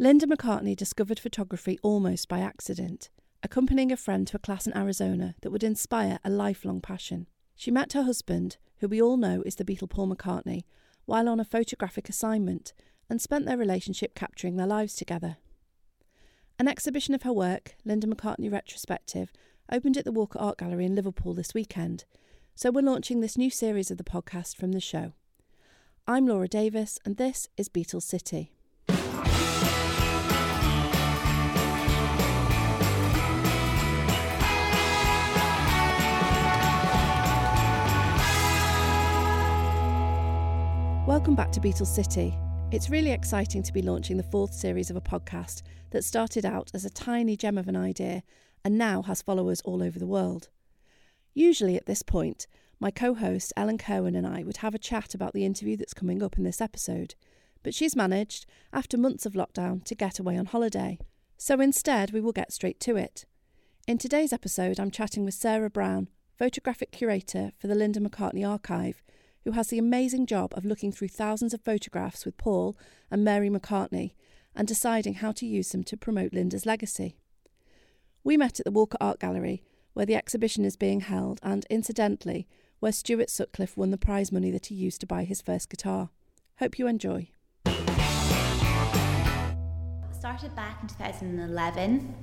Linda McCartney discovered photography almost by accident, accompanying a friend to a class in Arizona that would inspire a lifelong passion. She met her husband, who we all know is the Beatle Paul McCartney, while on a photographic assignment and spent their relationship capturing their lives together. An exhibition of her work, Linda McCartney Retrospective, opened at the Walker Art Gallery in Liverpool this weekend, so we're launching this new series of the podcast from the show. I'm Laura Davis, and this is Beatles City. Welcome back to Beatles City. It's really exciting to be launching the fourth series of a podcast that started out as a tiny gem of an idea and now has followers all over the world. Usually at this point, my co host Ellen Cohen and I would have a chat about the interview that's coming up in this episode, but she's managed, after months of lockdown, to get away on holiday. So instead, we will get straight to it. In today's episode, I'm chatting with Sarah Brown, photographic curator for the Linda McCartney Archive, who has the amazing job of looking through thousands of photographs with Paul and Mary McCartney and deciding how to use them to promote Linda's legacy. We met at the Walker Art Gallery, where the exhibition is being held, and incidentally, where Stuart Sutcliffe won the prize money that he used to buy his first guitar. Hope you enjoy. Started back in 2011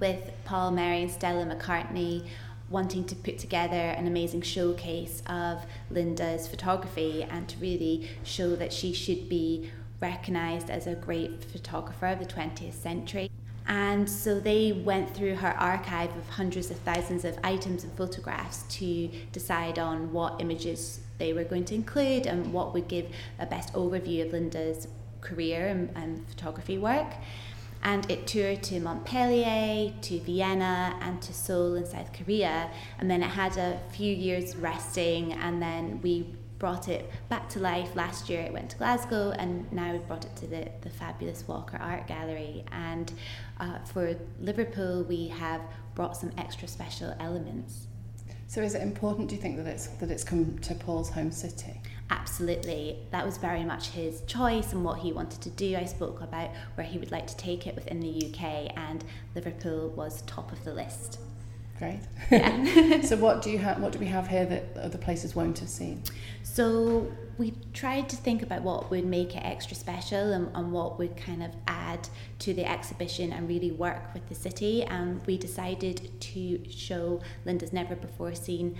with Paul, Mary, and Stella McCartney wanting to put together an amazing showcase of Linda's photography and to really show that she should be recognised as a great photographer of the 20th century. And so they went through her archive of hundreds of thousands of items and photographs to decide on what images they were going to include and what would give a best overview of Linda's career and, and photography work and it toured to Montpellier, to Vienna, and to Seoul in South Korea. And then it had a few years resting, and then we brought it back to life last year. It went to Glasgow, and now we've brought it to the, the fabulous Walker Art Gallery. And uh, for Liverpool, we have brought some extra special elements. So, is it important? Do you think that it's that it's come to Paul's home city? Absolutely, that was very much his choice and what he wanted to do. I spoke about where he would like to take it within the UK, and Liverpool was top of the list. Great. Yeah. so what do you have? What do we have here that other places won't have seen? So we tried to think about what would make it extra special and, and what would kind of add to the exhibition and really work with the city. And we decided to show Linda's never before seen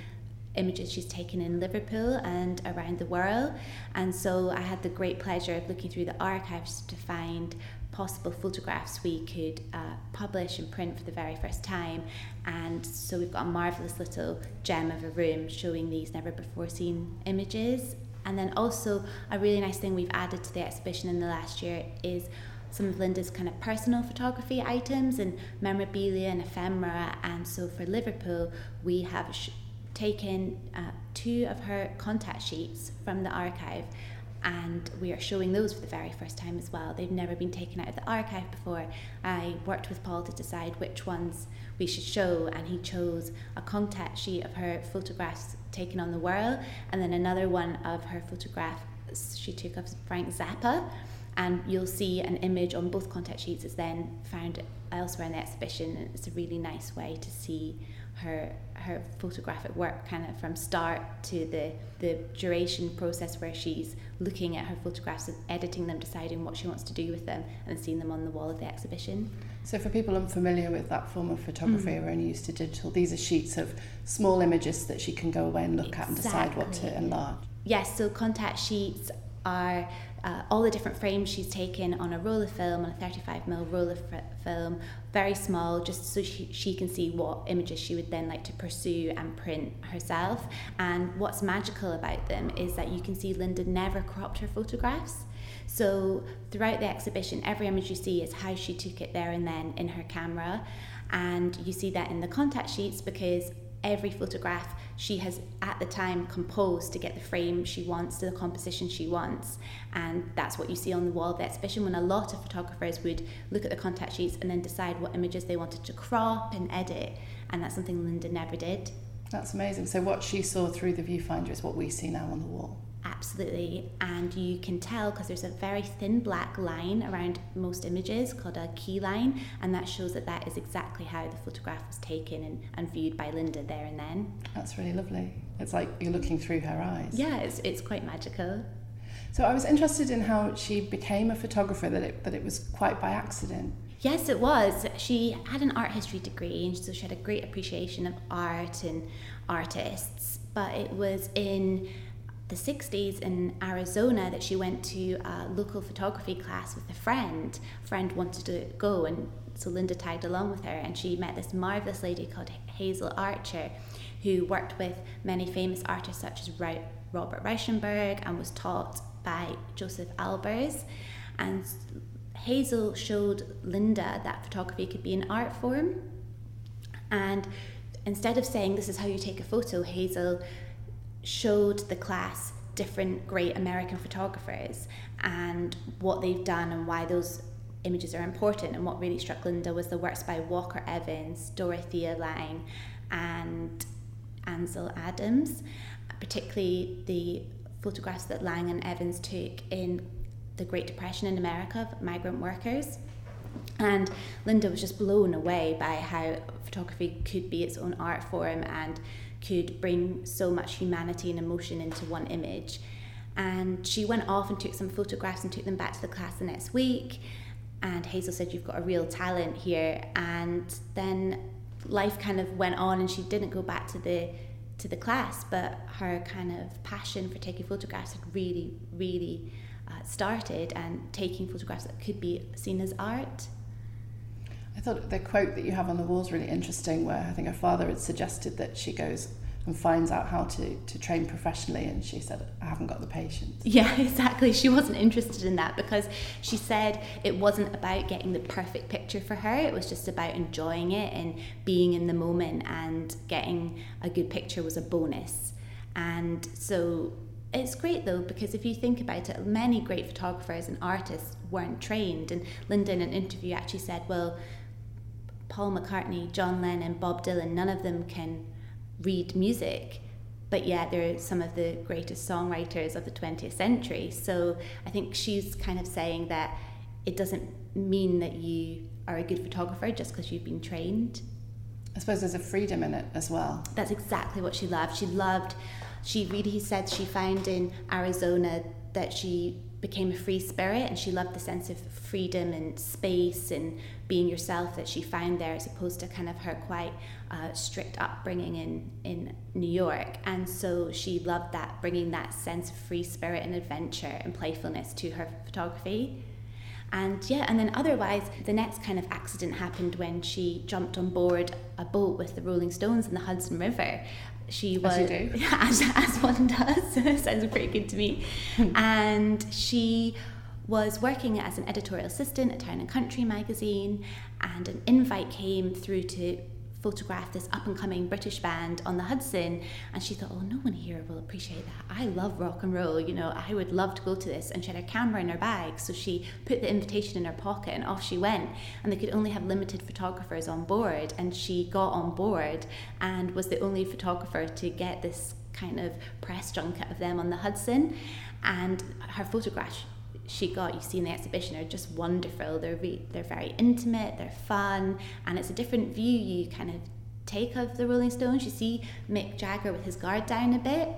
images she's taken in Liverpool and around the world. And so I had the great pleasure of looking through the archives to find possible photographs we could uh, publish and print for the very first time. And so we've got a marvellous little gem of a room showing these never before seen images. And then also a really nice thing we've added to the exhibition in the last year is some of Linda's kind of personal photography items and memorabilia and ephemera. And so for Liverpool, we have taken uh, two of her contact sheets from the archive and we are showing those for the very first time as well. They've never been taken out of the archive before. I worked with Paul to decide which ones we should show, and he chose a contact sheet of her photographs taken on the Whirl, and then another one of her photographs she took of Frank Zappa. And you'll see an image on both contact sheets is then found elsewhere in the exhibition. It's a really nice way to see her her photographic work kind of from start to the the duration process where she's looking at her photographs and editing them deciding what she wants to do with them and seeing them on the wall of the exhibition so for people unfamiliar with that form of photography mm. or only used to digital these are sheets of small images that she can go away and look exactly. at and decide what to enlarge yes so contact sheets are uh, all the different frames she's taken on a roll of film, on a 35mm roll of film, very small, just so she, she can see what images she would then like to pursue and print herself. And what's magical about them is that you can see Linda never cropped her photographs. So throughout the exhibition, every image you see is how she took it there and then in her camera. And you see that in the contact sheets because every photograph she has at the time composed to get the frame she wants to the composition she wants. And that's what you see on the wall of the exhibition when a lot of photographers would look at the contact sheets and then decide what images they wanted to crop and edit. And that's something linda never did. That's amazing. So what she saw through the viewfinder is what we see now on the wall Absolutely, and you can tell because there's a very thin black line around most images called a key line, and that shows that that is exactly how the photograph was taken and, and viewed by Linda there and then. That's really lovely. It's like you're looking through her eyes. Yeah, it's, it's quite magical. So I was interested in how she became a photographer, that it, that it was quite by accident. Yes, it was. She had an art history degree, and so she had a great appreciation of art and artists. But it was in the 60s in Arizona that she went to a local photography class with a friend. A friend wanted to go, and so Linda tagged along with her, and she met this marvelous lady called Hazel Archer, who worked with many famous artists such as Robert Rauschenberg and was taught by Josef Albers. And Hazel showed Linda that photography could be an art form. And instead of saying this is how you take a photo, Hazel showed the class different great American photographers and what they've done and why those images are important. And what really struck Linda was the works by Walker Evans, Dorothea Lange, and Ansel Adams, particularly the photographs that Lange and Evans took in the Great Depression in America of migrant workers. And Linda was just blown away by how photography could be its own art form and could bring so much humanity and emotion into one image. And she went off and took some photographs and took them back to the class the next week. And Hazel said, You've got a real talent here. And then life kind of went on and she didn't go back to the to the class, but her kind of passion for taking photographs had really, really uh, started and taking photographs that could be seen as art. I thought the quote that you have on the wall is really interesting, where I think her father had suggested that she goes and finds out how to, to train professionally, and she said, I haven't got the patience. Yeah, exactly. She wasn't interested in that because she said it wasn't about getting the perfect picture for her, it was just about enjoying it and being in the moment, and getting a good picture was a bonus. And so it's great though because if you think about it, many great photographers and artists weren't trained. And Linda, in an interview, actually said, "Well, Paul McCartney, John Lennon, Bob Dylan, none of them can read music." But yet, they're some of the greatest songwriters of the 20th century. So I think she's kind of saying that it doesn't mean that you are a good photographer just because you've been trained. I suppose there's a freedom in it as well. That's exactly what she loved. She loved she really said she found in Arizona that she became a free spirit and she loved the sense of freedom and space and being yourself that she found there as opposed to kind of her quite uh, strict upbringing in, in New York. And so she loved that, bringing that sense of free spirit and adventure and playfulness to her photography. And yeah, and then otherwise, the next kind of accident happened when she jumped on board a boat with the Rolling Stones in the Hudson River she was as, do. as, as one does sounds pretty good to me and she was working as an editorial assistant at town and country magazine and an invite came through to photograph this up and coming British band on the Hudson. And she thought, oh, no one here will appreciate that. I love rock and roll, you know, I would love to go to this. And she had her camera in her bag. So she put the invitation in her pocket and off she went. And they could only have limited photographers on board. And she got on board and was the only photographer to get this kind of press junket of them on the Hudson. And her photographs she got you see in the exhibition are just wonderful. They're re- they're very intimate, they're fun, and it's a different view you kind of take of the Rolling Stones. You see Mick Jagger with his guard down a bit,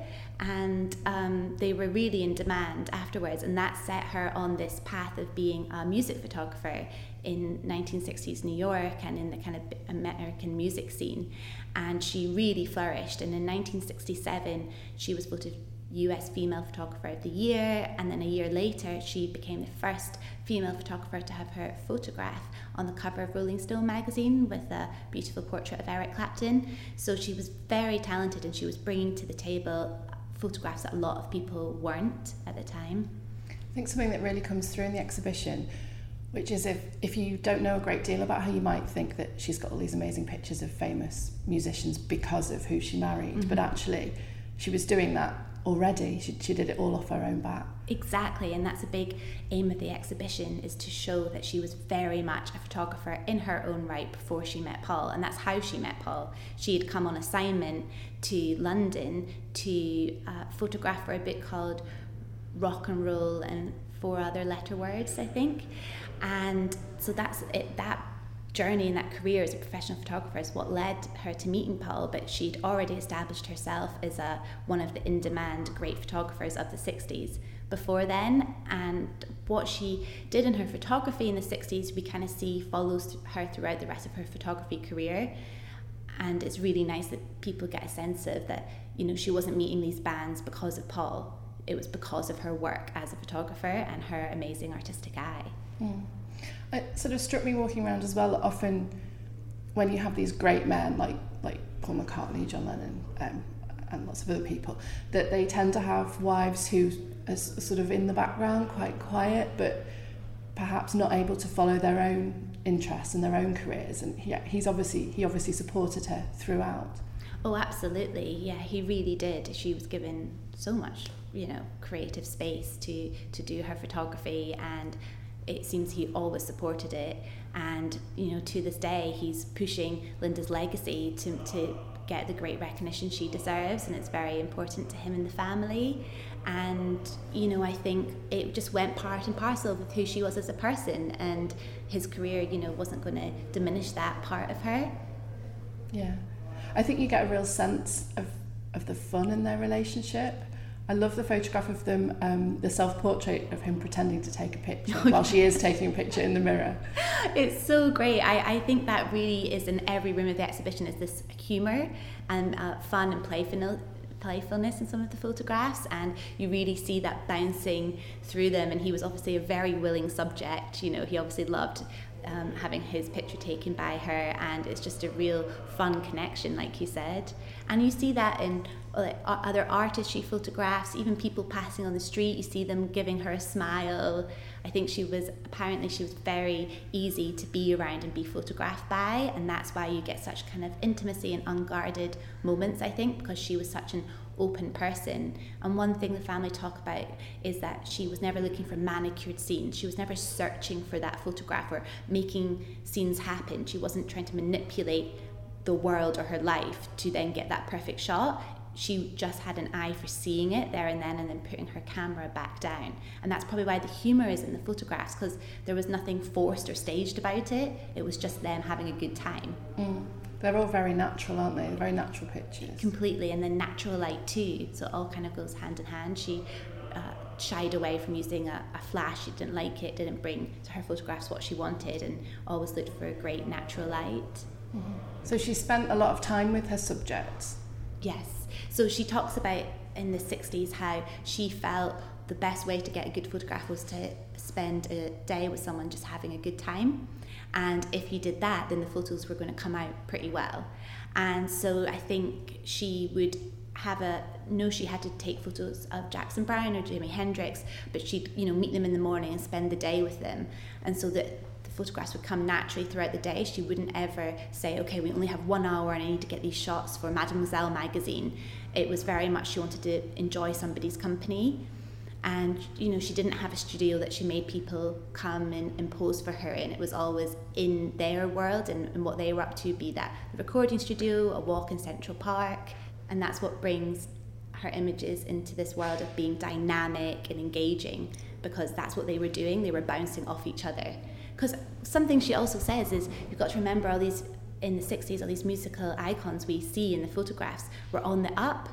and um, they were really in demand afterwards, and that set her on this path of being a music photographer in 1960s New York and in the kind of American music scene. And she really flourished. And in 1967, she was voted US Female Photographer of the Year, and then a year later, she became the first female photographer to have her photograph on the cover of Rolling Stone magazine with a beautiful portrait of Eric Clapton. So she was very talented and she was bringing to the table photographs that a lot of people weren't at the time. I think something that really comes through in the exhibition which is if, if you don't know a great deal about her, you might think that she's got all these amazing pictures of famous musicians because of who she married. Mm-hmm. But actually, she was doing that already. She, she did it all off her own back. Exactly, and that's a big aim of the exhibition is to show that she was very much a photographer in her own right before she met Paul, and that's how she met Paul. She had come on assignment to London to uh, photograph for a book called rock and roll and four other letter words, I think. And so that's it, that journey and that career as a professional photographer is what led her to meeting Paul, but she'd already established herself as a one of the in-demand great photographers of the 60s before then. And what she did in her photography in the 60s, we kind of see follows her throughout the rest of her photography career. And it's really nice that people get a sense of that, you know, she wasn't meeting these bands because of Paul. It was because of her work as a photographer and her amazing artistic eye. It sort of struck me walking around as well. Often, when you have these great men like like Paul McCartney, John Lennon, um, and lots of other people, that they tend to have wives who are sort of in the background, quite quiet, but perhaps not able to follow their own interests and their own careers. And yeah, he's obviously he obviously supported her throughout. Oh, absolutely. Yeah, he really did. She was given so much, you know, creative space to to do her photography and it seems he always supported it. And you know to this day he's pushing Linda's legacy to, to get the great recognition she deserves and it's very important to him and the family. And you know I think it just went part and parcel with who she was as a person and his career you know wasn't going to diminish that part of her. Yeah. I think you get a real sense of of the fun in their relationship I love the photograph of them, um, the self portrait of him pretending to take a picture while she is taking a picture in the mirror. It's so great. I, I think that really is in every room of the exhibition is this humour and uh, fun and playfulness playfulness in some of the photographs and you really see that bouncing through them and he was obviously a very willing subject you know he obviously loved um, having his picture taken by her and it's just a real fun connection like you said and you see that in other artists she photographs, even people passing on the street, you see them giving her a smile. I think she was apparently she was very easy to be around and be photographed by, and that's why you get such kind of intimacy and unguarded moments. I think because she was such an open person. And one thing the family talk about is that she was never looking for manicured scenes. She was never searching for that photograph or making scenes happen. She wasn't trying to manipulate the world or her life to then get that perfect shot she just had an eye for seeing it there and then and then putting her camera back down. And that's probably why the humour is in the photographs because there was nothing forced or staged about it. It was just them having a good time. Mm. They're all very natural, aren't they? They're very natural pictures. Completely, and then natural light too. So it all kind of goes hand in hand. She uh, shied away from using a, a, flash. She didn't like it, didn't bring to her photographs what she wanted, and always looked for a great natural light. Mm-hmm. So she spent a lot of time with her subjects. Yes. So she talks about in the 60s how she felt the best way to get a good photograph was to spend a day with someone just having a good time. And if you did that, then the photos were going to come out pretty well. And so I think she would have a know she had to take photos of Jackson Browne or Jimi Hendrix, but she'd you know meet them in the morning and spend the day with them, and so that photographs would come naturally throughout the day. She wouldn't ever say, okay, we only have one hour and I need to get these shots for Mademoiselle magazine. It was very much she wanted to enjoy somebody's company. And you know she didn't have a studio that she made people come and, and pose for her in. It was always in their world and, and what they were up to be that the recording studio a walk in central park. And that's what brings her images into this world of being dynamic and engaging because that's what they were doing. They were bouncing off each other because something she also says is you've got to remember all these in the 60s, all these musical icons we see in the photographs were on the up.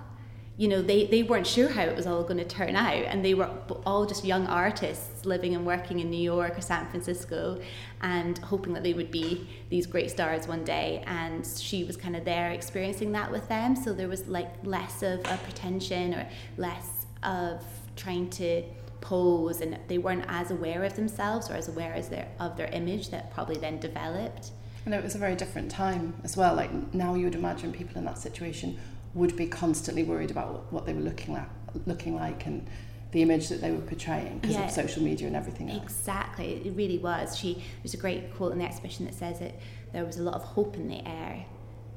You know, they, they weren't sure how it was all going to turn out, and they were all just young artists living and working in New York or San Francisco and hoping that they would be these great stars one day. And she was kind of there experiencing that with them, so there was like less of a pretension or less of trying to pose, and they weren't as aware of themselves or as aware as their, of their image that probably then developed. And it was a very different time as well. Like now, you would imagine people in that situation would be constantly worried about what they were looking like, looking like, and the image that they were portraying because yeah, of social media and everything else. Exactly, it really was. She there's a great quote in the exhibition that says that there was a lot of hope in the air.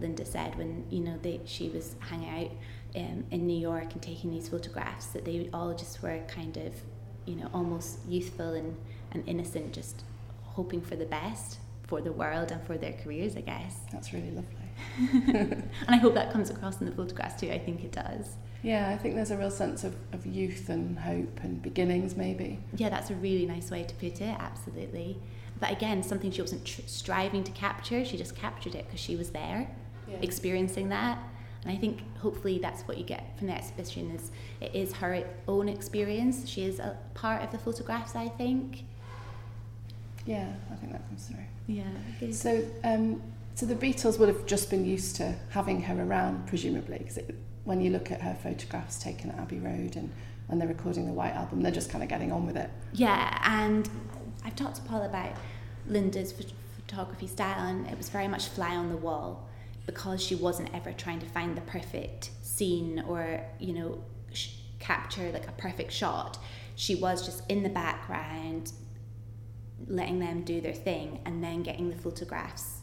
Linda said when you know they, she was hanging out um, in New York and taking these photographs that they all just were kind of you know almost youthful and, and innocent, just hoping for the best for the world and for their careers, I guess. That's really lovely. and I hope that comes across in the photographs too. I think it does. Yeah, I think there's a real sense of, of youth and hope and beginnings, maybe. Yeah, that's a really nice way to put it, absolutely. But again, something she wasn't tr- striving to capture, she just captured it because she was there, yeah. experiencing that. And I think hopefully that's what you get from the exhibition is it is her own experience. She is a part of the photographs, I think. Yeah, I think that comes through. Yeah. So, um, so the Beatles would have just been used to having her around, presumably, because when you look at her photographs taken at Abbey Road and when they're recording the White Album, they're just kind of getting on with it. Yeah, and I've talked to Paul about Linda's photography style, and it was very much fly on the wall because she wasn't ever trying to find the perfect scene or you know sh- capture like a perfect shot. She was just in the background, letting them do their thing, and then getting the photographs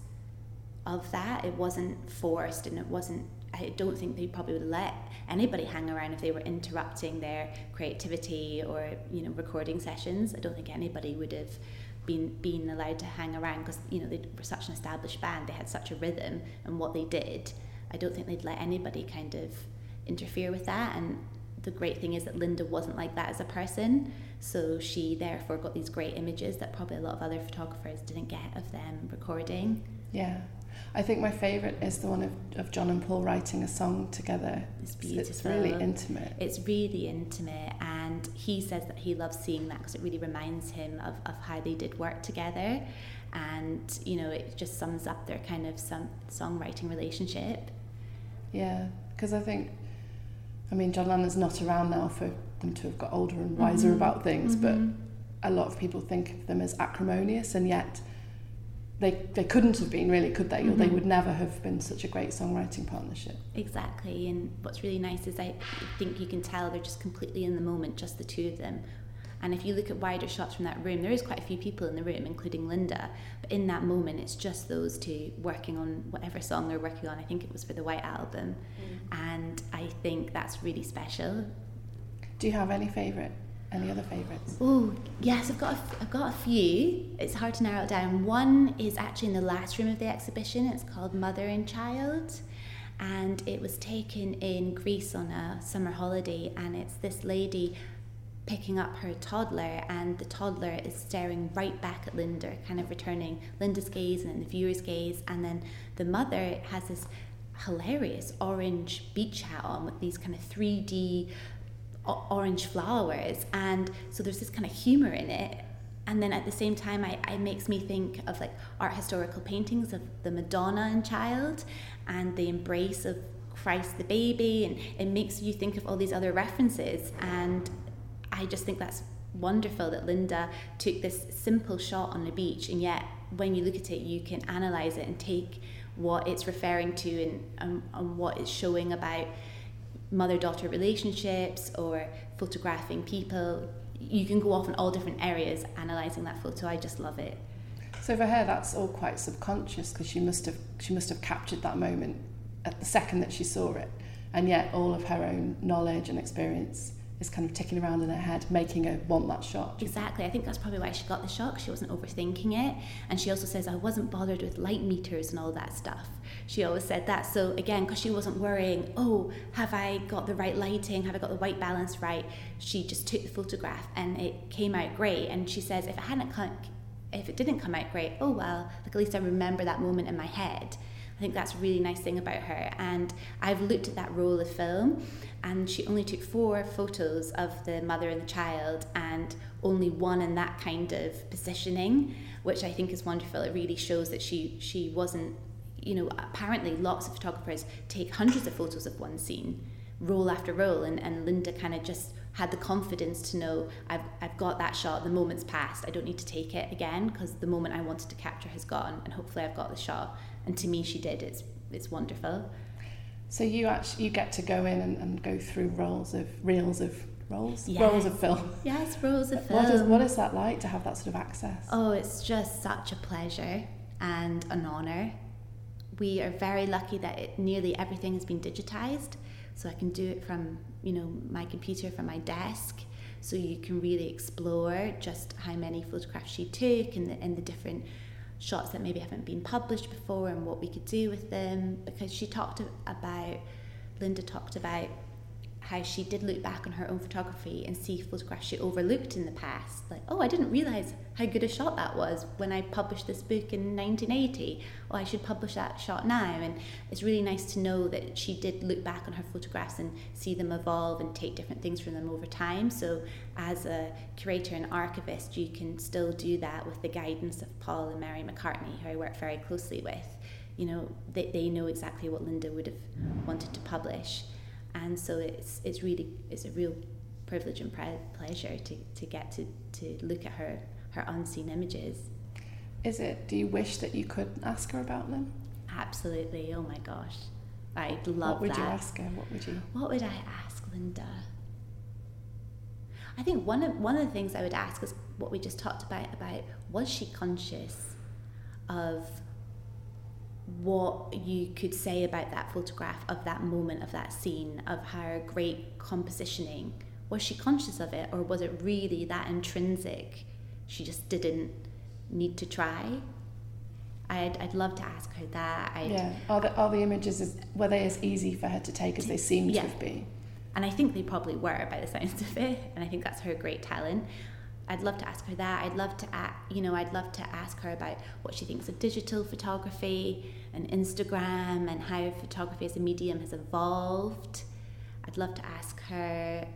of that. It wasn't forced, and it wasn't. I don't think they probably would let anybody hang around if they were interrupting their creativity or you know recording sessions. I don't think anybody would have being allowed to hang around because you know they were such an established band they had such a rhythm and what they did. I don't think they'd let anybody kind of interfere with that and the great thing is that linda wasn't like that as a person. So she therefore got these great images that probably a lot of other photographers didn't get of them recording. Yeah I think my favourite is the one of, of John and Paul writing a song together. It's beautiful. It's really intimate. It's really intimate, and he says that he loves seeing that because it really reminds him of, of how they did work together. And, you know, it just sums up their kind of some songwriting relationship. Yeah, because I think, I mean, John Lennon's not around now for them to have got older and wiser mm-hmm. about things, mm-hmm. but a lot of people think of them as acrimonious, and yet they they couldn't have been really could they mm-hmm. or they mm-hmm. would never have been such a great songwriting partnership exactly and what's really nice is i think you can tell they're just completely in the moment just the two of them and if you look at wider shots from that room there is quite a few people in the room including linda but in that moment it's just those two working on whatever song they're working on i think it was for the white album mm. and i think that's really special do you have any favorite any other favourites? Oh yes, I've got a, I've got a few. It's hard to narrow it down. One is actually in the last room of the exhibition. It's called Mother and Child, and it was taken in Greece on a summer holiday. And it's this lady picking up her toddler, and the toddler is staring right back at Linda, kind of returning Linda's gaze and then the viewer's gaze, and then the mother has this hilarious orange beach hat on with these kind of 3D orange flowers and so there's this kind of humor in it. And then at the same time I, it makes me think of like art historical paintings of the madonna and child and the embrace of christ the baby and it makes you think of all these other references. And i just think that's wonderful that linda took this simple shot on the beach and yet when you look at it you can analyze it and take what it's referring to and, and, and what it's showing about mother daughter relationships or photographing people. You can go off in all different areas analysing that photo. I just love it. So for her, that's all quite subconscious because she must have she must have captured that moment at the second that she saw it, and yet all of her own knowledge and experience is kind of ticking around in her head, making her want that shot. Exactly. I think that's probably why she got the shot. She wasn't overthinking it. And she also says, I wasn't bothered with light meters and all that stuff. She always said that. So, again, because she wasn't worrying, oh, have I got the right lighting? Have I got the white balance right? She just took the photograph and it came out great. And she says, if it hadn't come, if it didn't come out great, oh well, like at least I remember that moment in my head. I think that's a really nice thing about her. And I've looked at that roll of film, and she only took four photos of the mother and the child, and only one in that kind of positioning, which I think is wonderful. It really shows that she she wasn't, you know, apparently lots of photographers take hundreds of photos of one scene, roll after roll, and, and Linda kind of just had the confidence to know I've, I've got that shot, the moment's passed, I don't need to take it again because the moment I wanted to capture has gone, and hopefully I've got the shot. And to me she did. It's it's wonderful. So you actually you get to go in and, and go through rolls of reels of rolls? Yes. rolls of film. Yes rolls of film what is, what is that like to have that sort of access? Oh it's just such a pleasure and an honor we are very lucky that it, nearly everything has been digitized. So i can do it from you know my computer from my desk. So you can really explore just how many photographs she took and the, and the different shots that maybe haven't been published before and what we could do with them. Because she talked about Linda talked about how she did look back on her own photography and see photographs she overlooked in the past. Like, oh, I didn't realize how good a shot that was when I published this book in 1980. Oh, I should publish that shot now. And it's really nice to know that she did look back on her photographs and see them evolve and take different things from them over time. So, as a curator and archivist, you can still do that with the guidance of Paul and Mary McCartney, who I work very closely with. You know, they, they know exactly what Linda would have wanted to publish and so it's it's really it's a real privilege and pleasure to, to get to, to look at her her unseen images. Is it? Do you wish that you could ask her about them? Absolutely. Oh my gosh, I'd love What would that. you ask her? What would you? What would I ask Linda? I think one of one of the things I would ask is what we just talked about about was she conscious of what you could say about that photograph of that moment of that scene of her great compositioning was she conscious of it or was it really that intrinsic she just didn't need to try I'd, I'd love to ask her that I'd, Yeah. Are the are the images as, were they as easy for her to take as they seemed Yeah. to have been? and I think they probably were by the sounds of it and I think that's her great talent I'd love to ask her that. I'd love to you know I'd love to ask her about what she thinks of digital photography and Instagram and how photography as a medium has evolved. I'd love to ask her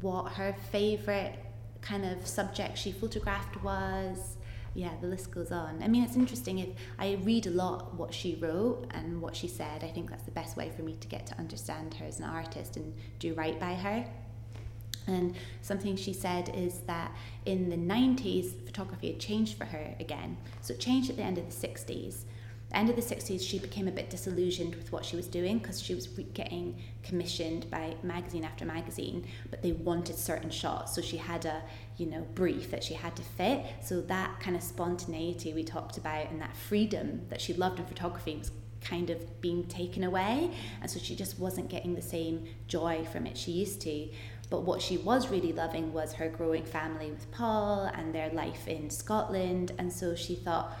what her favorite kind of subject she photographed was. Yeah the list goes on. I mean it's interesting if i read a lot what she wrote and what she said i think that's the best way for me to get to understand her as an artist and do right by her and something she said is that in the 90s photography had changed for her again. So it changed at the end of the 60s the end of the 60s she became a bit disillusioned with what she was doing because she was getting commissioned by magazine after magazine but they wanted certain shots. So she had a you know brief that she had to fit. So that kind of spontaneity we talked about and that freedom that she loved in photography was kind of being taken away. And so she just wasn't getting the same joy from it she used to but what she was really loving was her growing family with Paul and their life in Scotland and so she thought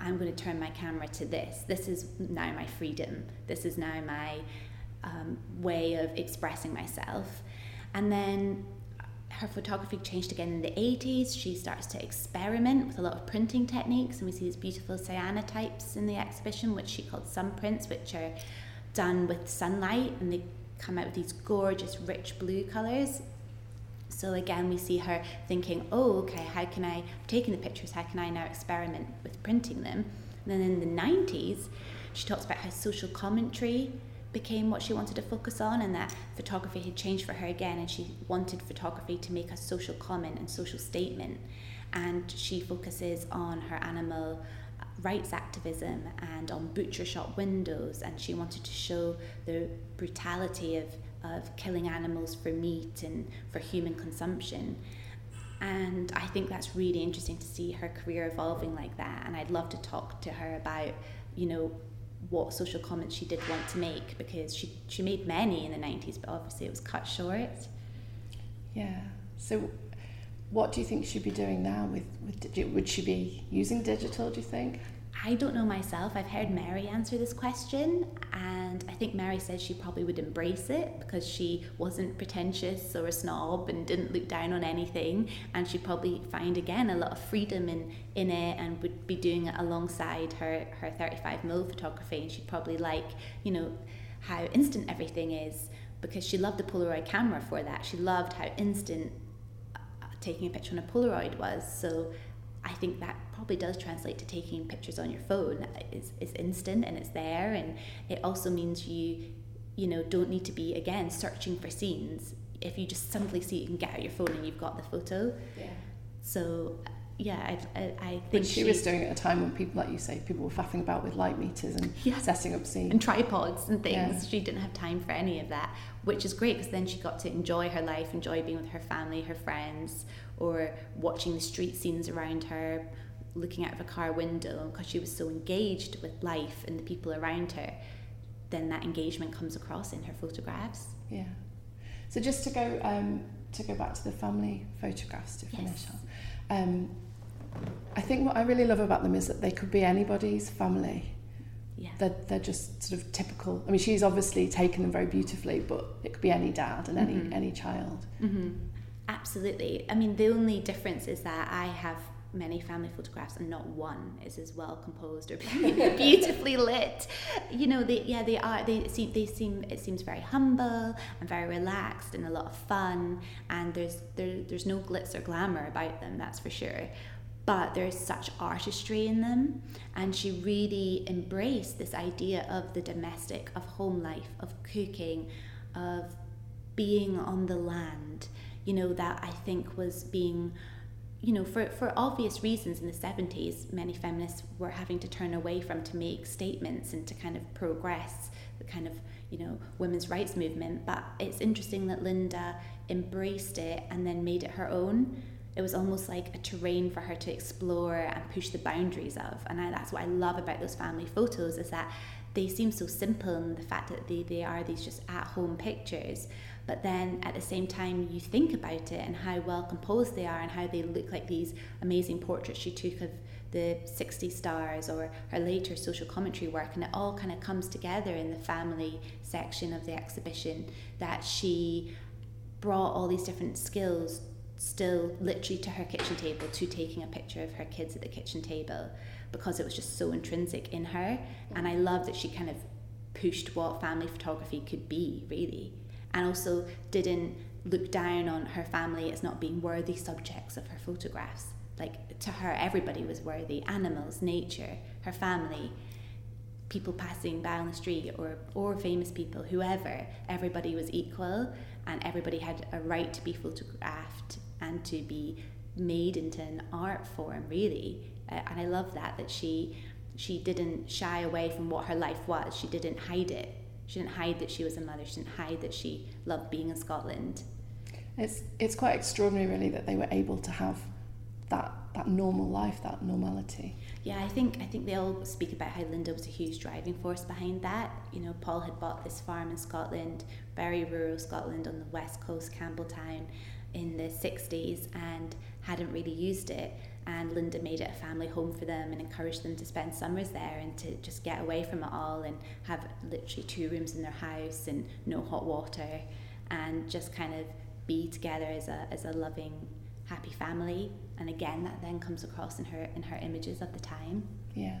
I'm going to turn my camera to this. This is now my freedom. This is now my um, way of expressing myself. And then her photography changed again in the 80s. She starts to experiment with a lot of printing techniques, and we see these beautiful cyanotypes in the exhibition, which she called sun prints, which are done with sunlight and they come out with these gorgeous, rich blue colours. So again, we see her thinking, oh, okay, how can I, taking the pictures, how can I now experiment with printing them? And then in the 90s, she talks about how social commentary became what she wanted to focus on and that photography had changed for her again and she wanted photography to make a social comment and social statement. And she focuses on her animal rights activism and on butcher shop windows and she wanted to show the brutality of of killing animals for meat and for human consumption. And I think that's really interesting to see her career evolving like that. And I'd love to talk to her about, you know, what social comments she did want to make because she, she made many in the 90s, but obviously it was cut short. Yeah. So, what do you think she'd be doing now with with would she be using digital? Do you think? I don't know myself. I've heard Mary answer this question, and I think Mary says she probably would embrace it because she wasn't pretentious or a snob and didn't look down on anything, and she'd probably find again a lot of freedom in, in it and would be doing it alongside her, her 35mm photography, and she'd probably like, you know, how instant everything is because she loved the Polaroid camera for that. She loved how instant taking a picture on a Polaroid was. So I think that probably does translate to taking pictures on your phone. It's, it's instant and it's there, and it also means you, you know, don't need to be again searching for scenes. If you just simply see it and get out your phone and you've got the photo. Yeah. So, uh, yeah, I, I, I think Which she, was doing at a time when people, like you say, people were faffing about with light meters and Yeah. setting up scenes. and tripods and things. Yeah. She didn't have time for any of that, which is great because then she got to enjoy her life, enjoy being with her family, her friends, or watching the street scenes around her, looking out of a car window because she was so engaged with life and the people around her. Then that engagement comes across in her photographs. Yeah. So just to go um, to go back to the family photographs to finish Yes. on. Um, I think what I really love about them is that they could be anybody's family. Yeah. They're, they're just sort of typical. I mean, she's obviously taken them very beautifully, but it could be any dad and any Mhm. any child. hmm Absolutely. I mean, the only difference is that I have many family photographs and not one is as well composed or beautifully lit. You know, they yeah they are they seem they seem it seems very humble and very relaxed and a lot of fun and there's there, there's no glitz or glamour about them, that's for sure. But there's such artistry in them, and she really embraced this idea of the domestic, of home life, of cooking, of being on the land, you know, that I think was being, you know, for, for obvious reasons in the 70s, many feminists were having to turn away from to make statements and to kind of progress the kind of, you know, women's rights movement. But it's interesting that Linda embraced it and then made it her own. It was almost like a terrain for her to explore and push the boundaries of. And I, that's what I love about those family photos is that they seem so simple in the fact that they, they are these just at home pictures but then at the same time you think about it and how well composed they are and how they look like these amazing portraits she took of the 60 stars or her later social commentary work and it all kind of comes together in the family section of the exhibition that she brought all these different skills still literally to her kitchen table to taking a picture of her kids at the kitchen table because it was just so intrinsic in her and I love that she kind of pushed what family photography could be really and also didn't look down on her family as not being worthy subjects of her photographs. Like to her, everybody was worthy animals, nature, her family, people passing by on the street, or, or famous people, whoever. Everybody was equal, and everybody had a right to be photographed and to be made into an art form, really. Uh, and I love that, that she. She didn't shy away from what her life was. She didn't hide it she didn't hide that she was a mother. She didn't hide that she loved being in Scotland. It's it's quite extraordinary, really, that they were able to have that that normal life, that normality. Yeah, I think I think they all speak about how Linda was a huge driving force behind that. You know, Paul had bought this farm in Scotland, very rural Scotland on the west coast, Campbeltown, in the 60s, and hadn't really used it. And Linda made it a family home for them and encouraged them to spend summers there and to just get away from it all and have literally two rooms in their house and no hot water and just kind of be together as a, as a loving happy family. And again that then comes across in her in her images of the time. Yeah.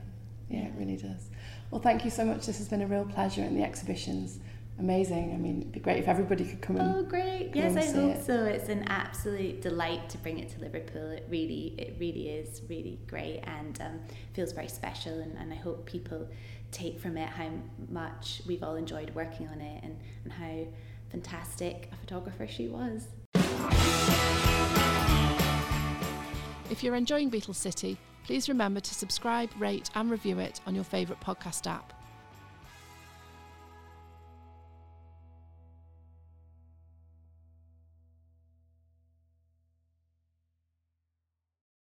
Yeah, it really does. Well thank you so much. This has been a real pleasure in the exhibitions amazing. I mean, it'd be great if everybody could come and. Oh, great! Yes, I hope it. so. It's an absolute delight to bring it to Liverpool. It really, it really is really great and um, feels very special. And, and I hope people take from it how much we've all enjoyed working on it and, and how fantastic a photographer she was. If you're enjoying Beatles City, please remember to subscribe, rate, and review it on your favourite podcast app.